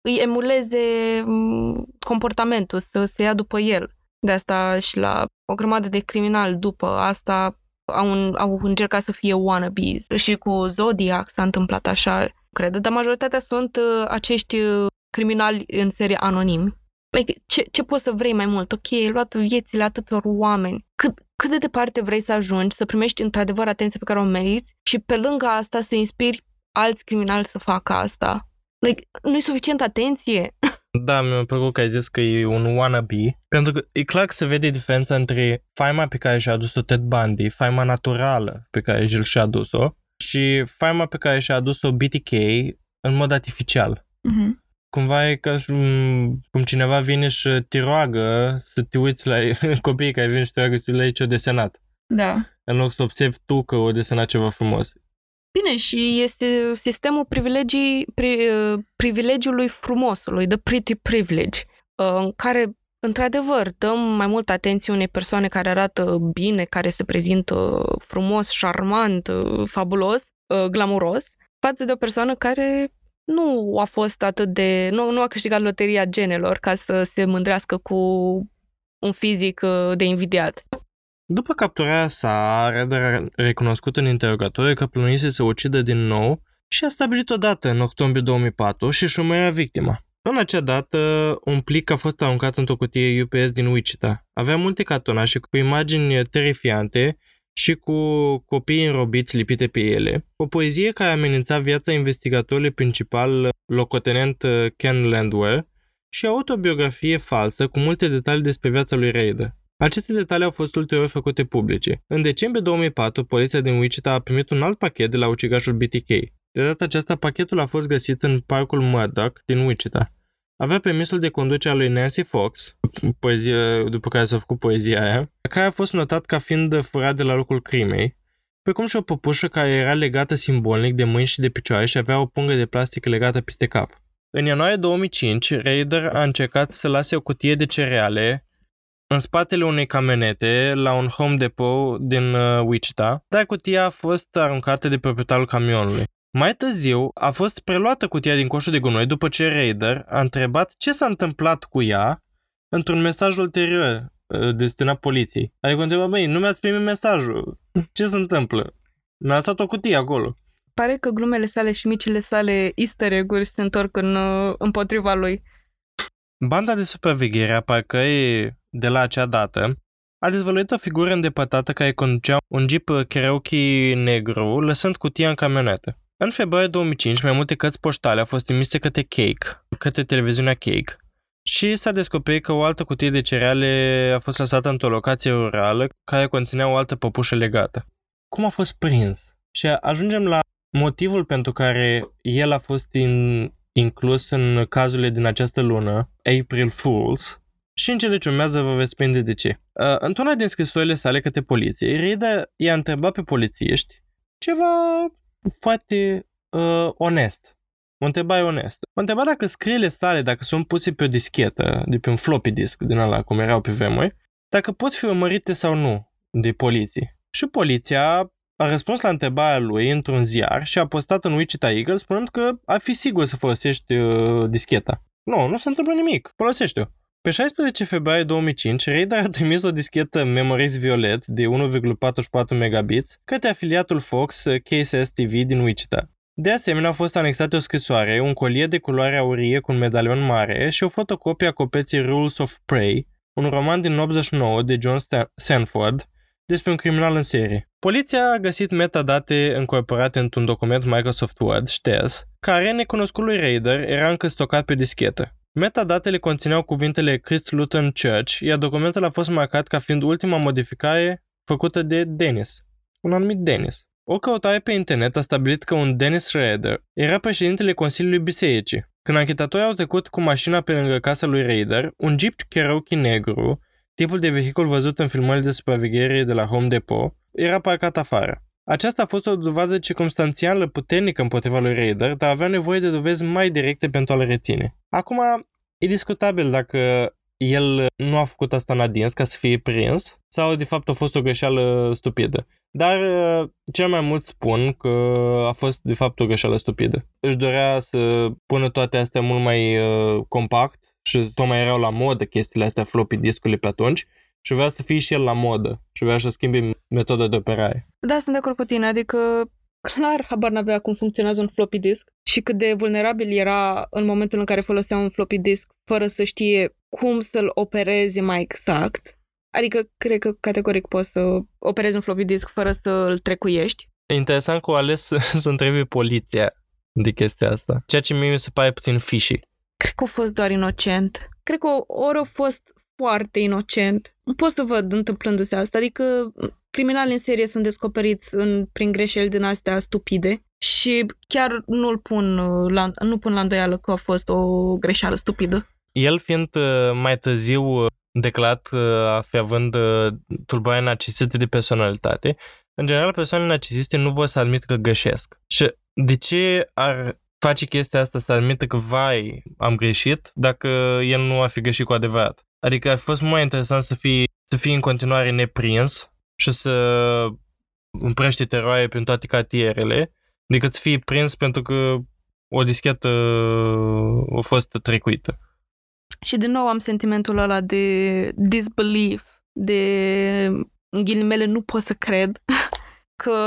îi emuleze mm, comportamentul, să se ia după el. De asta și la o grămadă de criminali după asta au, au încercat să fie wannabes. Și cu Zodiac s-a întâmplat așa, cred, dar majoritatea sunt uh, acești uh, criminali în serie anonimi. Ce, ce poți să vrei mai mult? Ok, ai luat viețile atâtor oameni. Cât, cât de departe vrei să ajungi, să primești într-adevăr atenția pe care o meriți și pe lângă asta să inspiri alți criminali să facă asta. Like, nu e suficient atenție. Da, mi-a plăcut că ai zis că e un wannabe, pentru că e clar că se vede diferența între faima pe care și-a adus-o Ted Bundy, faima naturală pe care el și-a adus-o, și faima pe care și-a adus-o BTK în mod artificial. Uh-huh. Cumva e ca cum cineva vine și te roagă să te uiți la copiii care vin și te roagă să te la ei ce-o desenat. Da. În loc să observi tu că o desenat ceva frumos. Bine, și este sistemul privilegii, pri, privilegiului frumosului, the pretty privilege, uh, în care, într-adevăr, dăm mai multă atenție unei persoane care arată bine, care se prezintă frumos, șarmant, uh, fabulos, uh, glamuros, față de o persoană care nu a fost atât de... nu, nu a câștigat loteria genelor ca să se mândrească cu un fizic de invidiat. După capturarea sa, Redder a recunoscut în interogatoriu că plănuise să ucidă din nou și a stabilit o dată în octombrie 2004 și își urmărea victima. În acea dată, un plic a fost aruncat într-o cutie UPS din Wichita. Avea multe cartonașe cu imagini terifiante și cu copii înrobiți lipite pe ele. O poezie care amenința viața investigatorului principal, locotenent Ken Landwehr, și autobiografie falsă cu multe detalii despre viața lui Raider. Aceste detalii au fost ulterior făcute publice. În decembrie 2004, poliția din Wichita a primit un alt pachet de la ucigașul BTK. De data aceasta, pachetul a fost găsit în parcul Murdoch din Wichita. Avea permisul de conducere al lui Nancy Fox, poezie, după care s-a făcut poezia aia, care a fost notat ca fiind furat de la locul crimei, precum și o păpușă care era legată simbolic de mâini și de picioare și avea o pungă de plastic legată peste cap. În ianuarie 2005, Raider a încercat să lase o cutie de cereale în spatele unei camionete la un Home Depot din uh, Wichita, dar cutia a fost aruncată de proprietarul camionului. Mai târziu a fost preluată cutia din coșul de gunoi după ce Raider a întrebat ce s-a întâmplat cu ea într-un mesaj ulterior uh, destinat poliției. Adică întreba, băi, nu mi-ați primit mesajul. Ce se întâmplă? Mi-a lăsat o cutie acolo. Pare că glumele sale și micile sale easter egg se întorc în, uh, împotriva lui. Banda de supraveghere a parcării de la acea dată a dezvăluit o figură îndepărtată care conducea un Jeep Cherokee negru, lăsând cutia în camionetă. În februarie 2005, mai multe cărți poștale au fost emise către Cake, către televiziunea Cake, și s-a descoperit că o altă cutie de cereale a fost lăsată într-o locație rurală care conținea o altă păpușă legată. Cum a fost prins? Și ajungem la motivul pentru care el a fost in, inclus în cazurile din această lună, April Fools, și în cele ce urmează vă veți prinde de ce. Uh, într-una din scrisorile sale către poliție, Rida i-a întrebat pe polițiști ceva foarte uh, onest. O întrebare onestă. O întreba dacă scriele sale, dacă sunt puse pe o dischetă, de pe un floppy disk din ăla, cum erau pe vremuri, dacă pot fi urmărite sau nu de poliție. Și poliția a răspuns la întrebarea lui într-un ziar și a postat în Wichita Eagle spunând că ar fi sigur să folosești uh, discheta. Nu, nu se întâmplă nimic. Folosește-o. Pe 16 februarie 2005, Radar a trimis o dischetă Memories Violet de 1,44 megabits către afiliatul Fox KSS TV din Wichita. De asemenea, a fost anexate o scrisoare, un colie de culoare aurie cu un medalion mare și o fotocopie a copeții Rules of Prey, un roman din 89 de John Sanford despre un criminal în serie. Poliția a găsit metadate încorporate într-un document Microsoft Word, șters, care, necunoscutului Raider, era încă stocat pe dischetă. Metadatele conțineau cuvintele Christ Lutheran Church, iar documentul a fost marcat ca fiind ultima modificare făcută de Dennis, un anumit Dennis. O căutare pe internet a stabilit că un Dennis Schrader era președintele Consiliului Bisericii. Când anchetatorii au trecut cu mașina pe lângă casa lui Raider, un Jeep Cherokee negru, tipul de vehicul văzut în filmările de supraveghere de la Home Depot, era parcat afară. Aceasta a fost o dovadă circumstanțială puternică împotriva lui Raider, dar avea nevoie de dovezi mai directe pentru a le reține. Acum, e discutabil dacă el nu a făcut asta în adins ca să fie prins sau de fapt a fost o greșeală stupidă. Dar cel mai mult spun că a fost de fapt o greșeală stupidă. Își dorea să pună toate astea mult mai uh, compact și tocmai erau la modă chestiile astea floppy discurile pe atunci și vrea să fie și el la modă și vrea să schimbe metoda de operare. Da, sunt de acord cu tine, adică clar habar n-avea cum funcționează un floppy disk și cât de vulnerabil era în momentul în care folosea un floppy disk fără să știe cum să-l opereze mai exact. Adică cred că categoric poți să operezi un floppy disk fără să-l trecuiești. E interesant că o ales să întrebe poliția de chestia asta, ceea ce mie mi se pare puțin fishy. Cred că a fost doar inocent. Cred că ori a fost foarte inocent. Nu pot să văd întâmplându-se asta, adică criminali în serie sunt descoperiți în, prin greșeli din astea stupide și chiar nu-l pun uh, la, nu pun la îndoială că a fost o greșeală stupidă. El fiind uh, mai târziu uh, declarat a fi având tulburare narcisiste de personalitate, în general persoanele narcisiste nu vor să admit că greșesc. Și de ce ar face chestia asta să admită că, vai, am greșit, dacă el nu a fi greșit cu adevărat. Adică ar fi fost mai interesant să fii, să fii în continuare neprins și să împrește teroare prin toate cartierele, decât să fii prins pentru că o dischetă a fost trecuită. Și din nou am sentimentul ăla de disbelief, de în ghilimele nu pot să cred că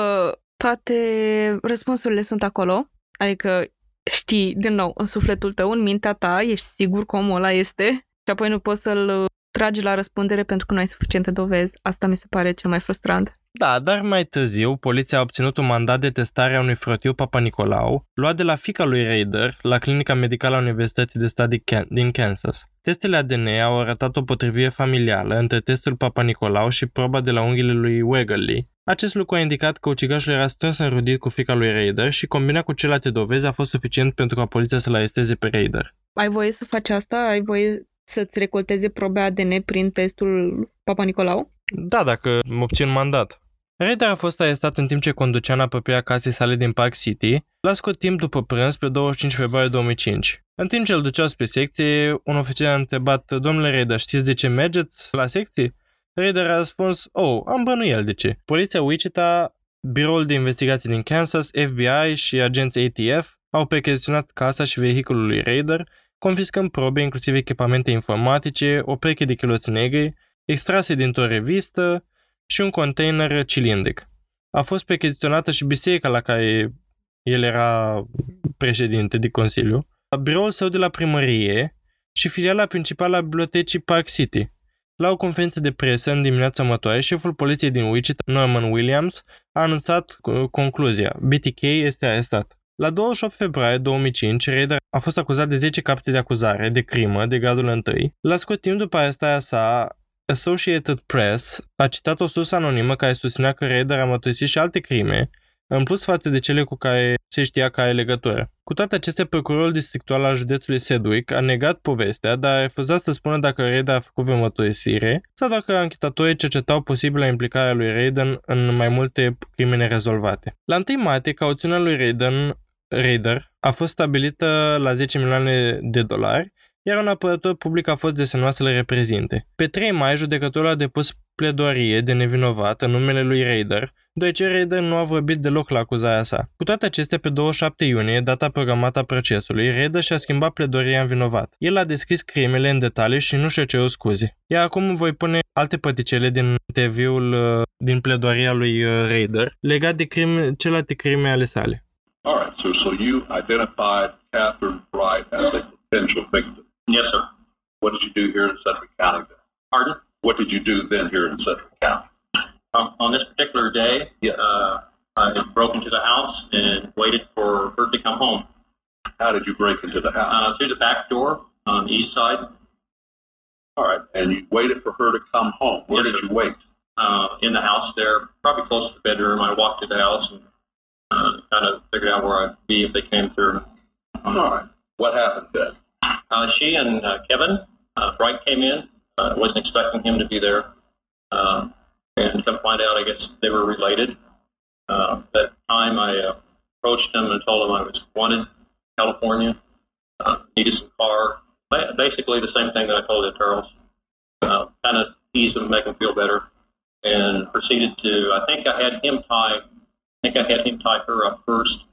toate răspunsurile sunt acolo. Adică știi, din nou, în sufletul tău, în mintea ta, ești sigur că omul ăla este și apoi nu poți să-l tragi la răspundere pentru că nu ai suficiente dovezi. Asta mi se pare cel mai frustrant. Da, dar mai târziu, poliția a obținut un mandat de testare a unui frătiu Papa Nicolau, luat de la fica lui Raider, la clinica medicală a Universității de Stat din Kansas. Testele ADN au arătat o potrivire familială între testul Papa Nicolau și proba de la unghiile lui Wegerly. Acest lucru a indicat că ucigașul era strâns înrudit cu fica lui Raider și combinat cu celelalte dovezi a fost suficient pentru ca poliția să-l aresteze pe Raider. Ai voie să faci asta? Ai voie să-ți recolteze probe ADN prin testul Papa Nicolau? Da, dacă obțin mandat. Raider a fost arestat în timp ce conducea în apropierea casei sale din Park City, la scurt timp după prânz pe 25 februarie 2005. În timp ce îl duceau spre secție, un ofițer a întrebat, domnule Raider, știți de ce mergeți la secție? Raider a răspuns, oh, am bănuiel de ce. Poliția Wichita, Biroul de Investigații din Kansas, FBI și agenții ATF au percheziționat casa și vehiculul lui Raider, confiscând probe inclusiv echipamente informatice, o pereche de chiloți negri, extrase dintr-o revistă și un container cilindric. A fost percheziționată și biserica la care el era președinte de consiliu, biroul său de la primărie și filiala principală a bibliotecii Park City. La o conferință de presă în dimineața următoare, șeful poliției din Wichita, Norman Williams, a anunțat concluzia. BTK este arestat. La 28 februarie 2005, Raider a fost acuzat de 10 capete de acuzare de crimă de gradul 1. La scurt timp după arestarea sa, Associated Press a citat o sursă anonimă care susținea că Raider a mărturisit și alte crime, în plus față de cele cu care se știa că are legătură. Cu toate acestea, procurorul districtual al județului Sedgwick a negat povestea, dar a refuzat să spună dacă Raider a făcut vreo mărturisire sau dacă anchetatorii cercetau posibilă implicarea lui Raiden în mai multe crime nerezolvate. La 1 martie, cauțiunea lui Raiden Raider a fost stabilită la 10 milioane de dolari, iar un apărător public a fost desemnat să le reprezinte. Pe 3 mai, judecătorul a depus pledoarie de nevinovat în numele lui Raider, deoarece Raider nu a vorbit deloc la acuzarea sa. Cu toate acestea, pe 27 iunie, data programată a procesului, Raider și-a schimbat pledoria în vinovat. El a descris crimele în detaliu și nu și-a cerut scuze. Iar acum voi pune alte păticele din interviul uh, din pledoaria lui uh, Raider legat de crime, celelalte crime ale sale. All right, so, so you identified Catherine Bright as a potential victim. Yes, sir. What did you do here in Sedgwick County then? Pardon? What did you do then here in Sedgwick County? Um, on this particular day, Yes. uh, I broke into the house and waited for her to come home. How did you break into the house? Uh, through the back door on the east side, All right, and you waited for her to come home. Where Yes, did sir. you wait? uh, in the house there, probably close to the bedroom. I walked to the house and uh, kind of figured out where I'd be if they came through. All right. What happened then? She and uh, Kevin uh, Bright came in. Uh, wasn't expecting him to be there, and come find out, I guess they were related. That time, I approached him and told him I was wanted, in California, needed some car. Ba- Basically, the same thing that I told the. Uh, kind of ease him, make him feel better, and proceeded to. I think I had him tie. I think I had him tie her up first,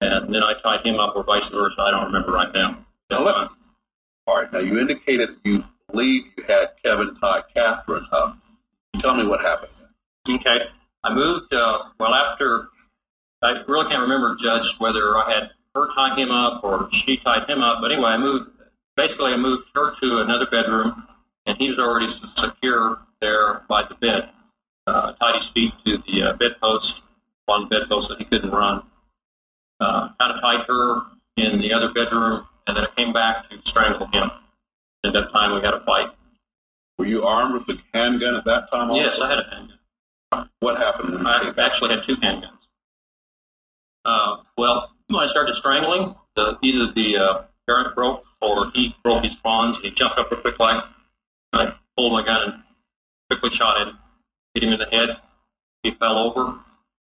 and then I tied him up, or vice versa. I don't remember right now. Now, let- All right. Now you indicated you believe you had Kevin tie Catherine up. Tell me what happened. Okay. I moved, uh, well, after, I really can't remember, Judge, whether I had her tie him up or she tied him up. But anyway, I moved, basically, I moved her to another bedroom, and he was already secure there by the bed. Uh, tied his feet to the uh, bedpost, on the bedpost so he couldn't run. Uh, kind of tied her in the other bedroom, and then I came back to strangle him. At that time, we had a fight. Were you armed with a handgun at that time? Also? Yes, I had a handgun. What happened when I actually had two handguns. Uh, well, when I started strangling, the, either the uh, parent broke or he broke his bonds and he jumped up real quick like I pulled my gun and quickly shot him, hit him in the head. He fell over.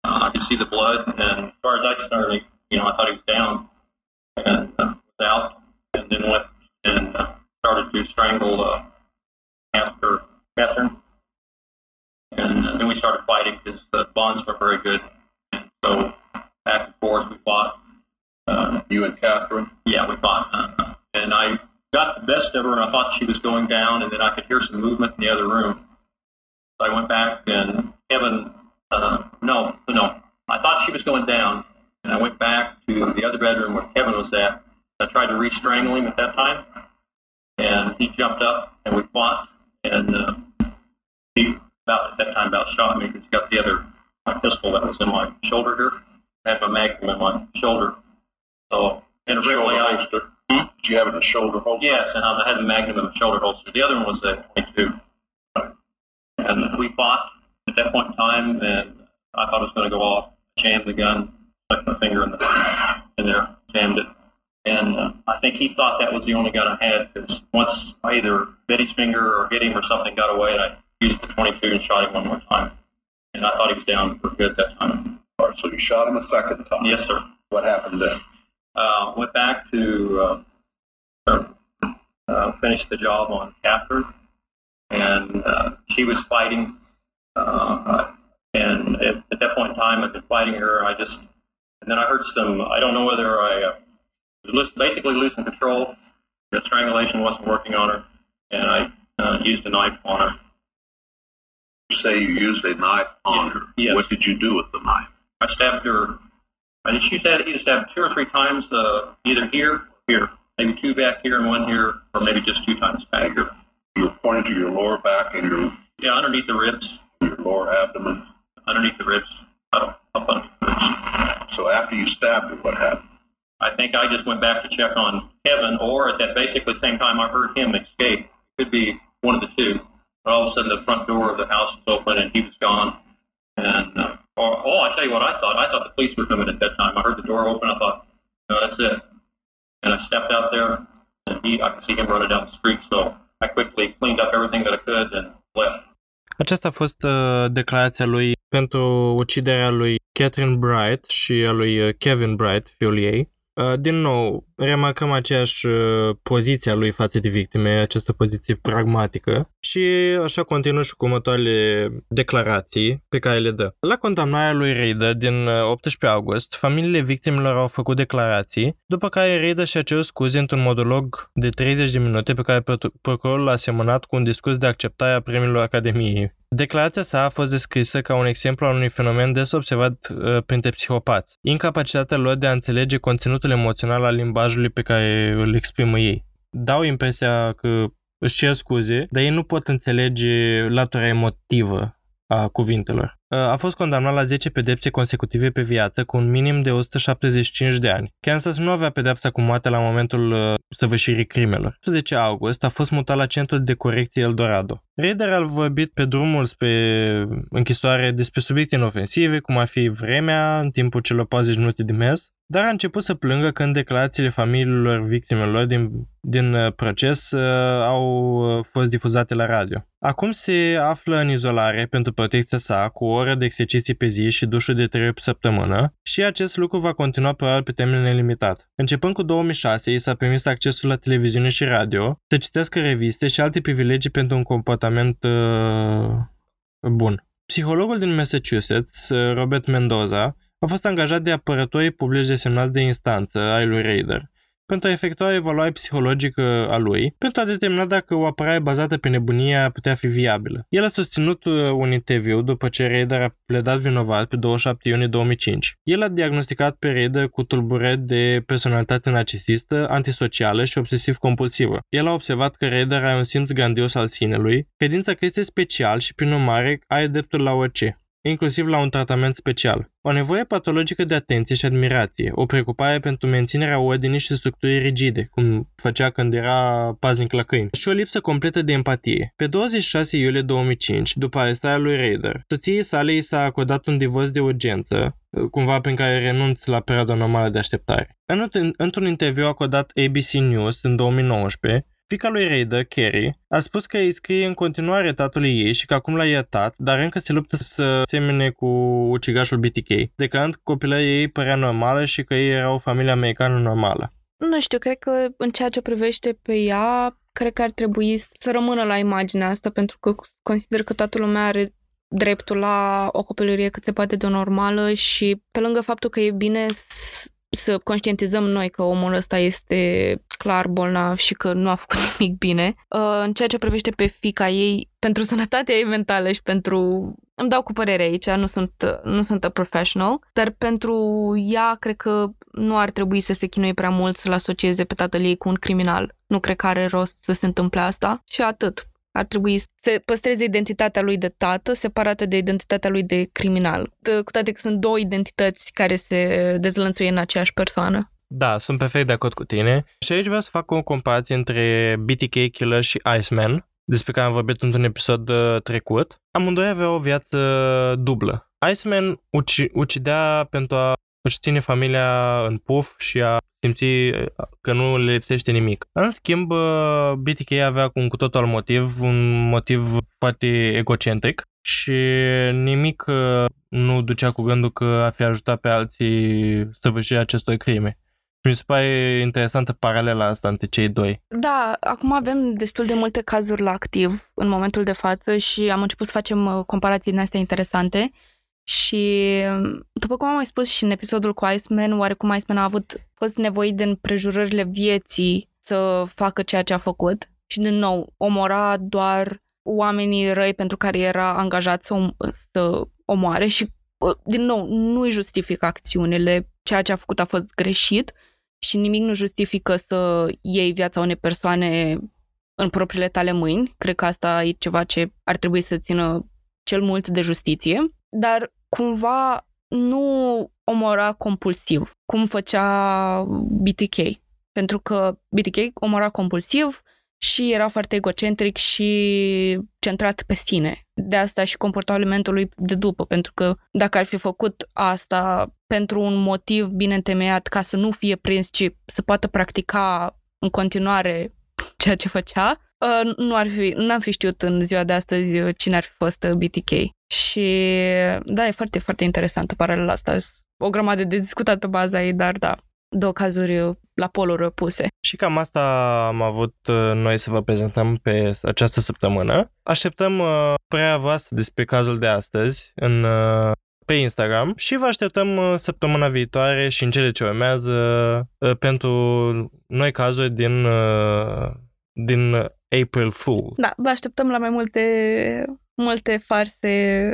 Uh, I could see the blood, and as far as I concerned, you know, I thought he was down and out, and then went and uh, started to strangle uh, Catherine and uh, then we started fighting because the bonds were very good. And so back and forth we fought. Uh, You and Catherine? yeah, we fought, uh, and I got the best of her, and I thought she was going down, and then I could hear some movement in the other room. So I went back, and Kevin, uh, no, no, I thought she was going down, and I went back to the other bedroom where Kevin was at. I tried to re-strangle him at that time, and he jumped up, and we fought, and uh, he about at that time about shot me because he got the other my pistol that was in my shoulder here. I had my magnum in my shoulder. So and Shoulder originally I holster. Hmm? Did you have it in a shoulder holster? yes, and I had the magnum in the shoulder holster. The other one was a 22. And we fought at that point in time, and I thought it was going to go off. Jammed the gun, stuck my finger in the in there, jammed it, and uh, I think he thought that was the only gun I had because once I either bit his finger or hit him or something got away, and I used the 22 and shot him one more time, and I thought he was down for good that time. All right, so you shot him a second time. Yes, sir. What happened then? uh, went back to uh, uh, finish the job on Catherine, and uh, she was fighting. Uh, and at, at that point in time, I'd been fighting her. I just, and then I heard some. I don't know whether I uh, was basically losing control. The strangulation wasn't working on her, and I uh, used a knife on her. You say you used a knife on her. Yes. What did you do with the knife? I stabbed her. I she said either stabbed two or three times, uh, either here or here, maybe two back here and one here, or maybe just two times back here. You were pointing to your lower back and your, Yeah, underneath the ribs, your lower abdomen. underneath the ribs, up, up underneath the ribs. So after you stabbed her, what happened? I think I just went back to check on Kevin, or at that basically same time I heard him escape. Could be one of the two. But all of a sudden, the front door of the house was open and he was gone. And uh, oh, oh, I tell you what, I thought. I thought the police were coming at that time. I heard the door open. I thought, no, that's it. And I stepped out there, and he, I could see him running down the street. So I quickly cleaned up everything that I could and left. Aceasta a fost uh, declarația lui pentru uciderea lui Catherine Bright și a lui uh, Kevin Bright, fiul ei. Uh, din nou, remarcăm aceeași uh, poziție a lui față de victime, această poziție pragmatică și așa continuă și cu următoarele declarații pe care le dă. La condamnarea lui Reida din uh, 18 august, familiile victimelor au făcut declarații, după care Reida și-a cerut scuze într-un monolog de 30 de minute pe care pro- procurorul l-a semănat cu un discurs de acceptare a premiilor Academiei. Declarația sa a fost descrisă ca un exemplu al unui fenomen des observat uh, printre psihopați, incapacitatea lor de a înțelege conținutul emoțional al limbajului pe care îl exprimă ei. Dau impresia că își cer scuze, dar ei nu pot înțelege latura emotivă a cuvintelor. Uh, A fost condamnat la 10 pedepse consecutive pe viață cu un minim de 175 de ani. Kansas nu avea pedepsa cu moartea la momentul uh, săvârșirii crimelor. 10 august a fost mutat la centrul de corecție Eldorado. Raider a vorbit pe drumul spre închisoare despre subiecte inofensive, cum ar fi vremea în timpul celor 40 minute de mers, dar a început să plângă când declarațiile familiilor victimelor din, din uh, proces uh, au uh, fost difuzate la radio. Acum se află în izolare pentru protecția sa cu o oră de exerciții pe zi și dușul de 3 ori pe săptămână și acest lucru va continua probabil pe termen nelimitat. Începând cu 2006, i s-a permis accesul la televiziune și radio, să citească reviste și alte privilegii pentru un comportament uh, bun. Psihologul din Massachusetts, uh, Robert Mendoza, a fost angajat de apărătorii publici desemnați de instanță ai lui Raider pentru a efectua o evaluare psihologică a lui, pentru a determina dacă o apărare bazată pe nebunie ar putea fi viabilă. El a susținut uh, un interviu după ce Raider a pledat vinovat pe 27 iunie 2005. El a diagnosticat pe Raider cu tulburări de personalitate narcisistă, antisocială și obsesiv-compulsivă. El a observat că Raider are un simț grandios al sinelui, credința că este special și prin urmare are dreptul la orice inclusiv la un tratament special. O nevoie patologică de atenție și admirație, o preocupare pentru menținerea ordinii și structurii rigide, cum făcea când era paznic la câini, și o lipsă completă de empatie. Pe 26 iulie 2005, după arestarea lui Raider, soției sale i s-a acordat un divorț de urgență, cumva prin care renunț la perioada normală de așteptare. În, într-un interviu acordat ABC News în 2019, Fica lui Raider, Carrie, a spus că îi scrie în continuare tatălui ei și că acum l-a iertat, dar încă se luptă să semene cu ucigașul BTK, declarând că copila ei părea normală și că ei era o familie americană normală. Nu știu, cred că în ceea ce privește pe ea, cred că ar trebui să rămână la imaginea asta, pentru că consider că toată lumea are dreptul la o copilărie cât se poate de normală și pe lângă faptul că e bine să conștientizăm noi că omul ăsta este clar bolnav și că nu a făcut nimic bine. În ceea ce privește pe fica ei, pentru sănătatea ei mentală și pentru... Îmi dau cu părere aici, nu sunt, nu sunt a professional, dar pentru ea cred că nu ar trebui să se chinuie prea mult să-l asocieze pe tatăl ei cu un criminal. Nu cred că are rost să se întâmple asta și atât. Ar trebui să păstreze identitatea lui de tată separată de identitatea lui de criminal. Cu toate că sunt două identități care se dezlănțuie în aceeași persoană. Da, sunt perfect de acord cu tine. Și aici vreau să fac o comparație între BTK Killer și Iceman, despre care am vorbit într-un episod uh, trecut. Amândoi aveau o viață dublă. Iceman uci, ucidea pentru a își ține familia în puf și a simți uh, că nu le lipsește nimic. În schimb, uh, BTK avea un cu totul alt motiv, un motiv foarte egocentric și nimic nu ducea cu gândul că a fi ajutat pe alții să văși acestor crime. Mi se pare interesantă paralela asta între cei doi. Da, acum avem destul de multe cazuri la activ în momentul de față și am început să facem uh, comparații din astea interesante. Și, după cum am mai spus și în episodul cu Iceman, oarecum Iceman a avut fost nevoit de împrejurările vieții să facă ceea ce a făcut. Și, din nou, omora doar oamenii răi pentru care era angajat să, om- să omoare și, uh, din nou, nu îi justifică acțiunile. Ceea ce a făcut a fost greșit, și nimic nu justifică să iei viața unei persoane în propriile tale mâini. Cred că asta e ceva ce ar trebui să țină cel mult de justiție, dar cumva nu omora compulsiv, cum făcea BTK. Pentru că BTK omora compulsiv și era foarte egocentric și centrat pe sine. De asta și comportamentul lui de după, pentru că dacă ar fi făcut asta pentru un motiv bine întemeiat ca să nu fie prins, ci să poată practica în continuare ceea ce făcea, uh, nu ar fi, n-am fi știut în ziua de astăzi cine ar fi fost BTK. Și da, e foarte, foarte interesantă paralela asta. O grămadă de discutat pe baza ei, dar da, două cazuri la poluri opuse. Și cam asta am avut uh, noi să vă prezentăm pe această săptămână. Așteptăm uh, părerea voastră despre cazul de astăzi în, uh, pe Instagram și vă așteptăm săptămâna viitoare și în cele ce urmează pentru noi cazuri din, din April Fool. Da, vă așteptăm la mai multe, multe farse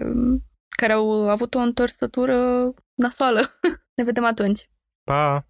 care au avut o întorsătură nasoală. ne vedem atunci! Pa!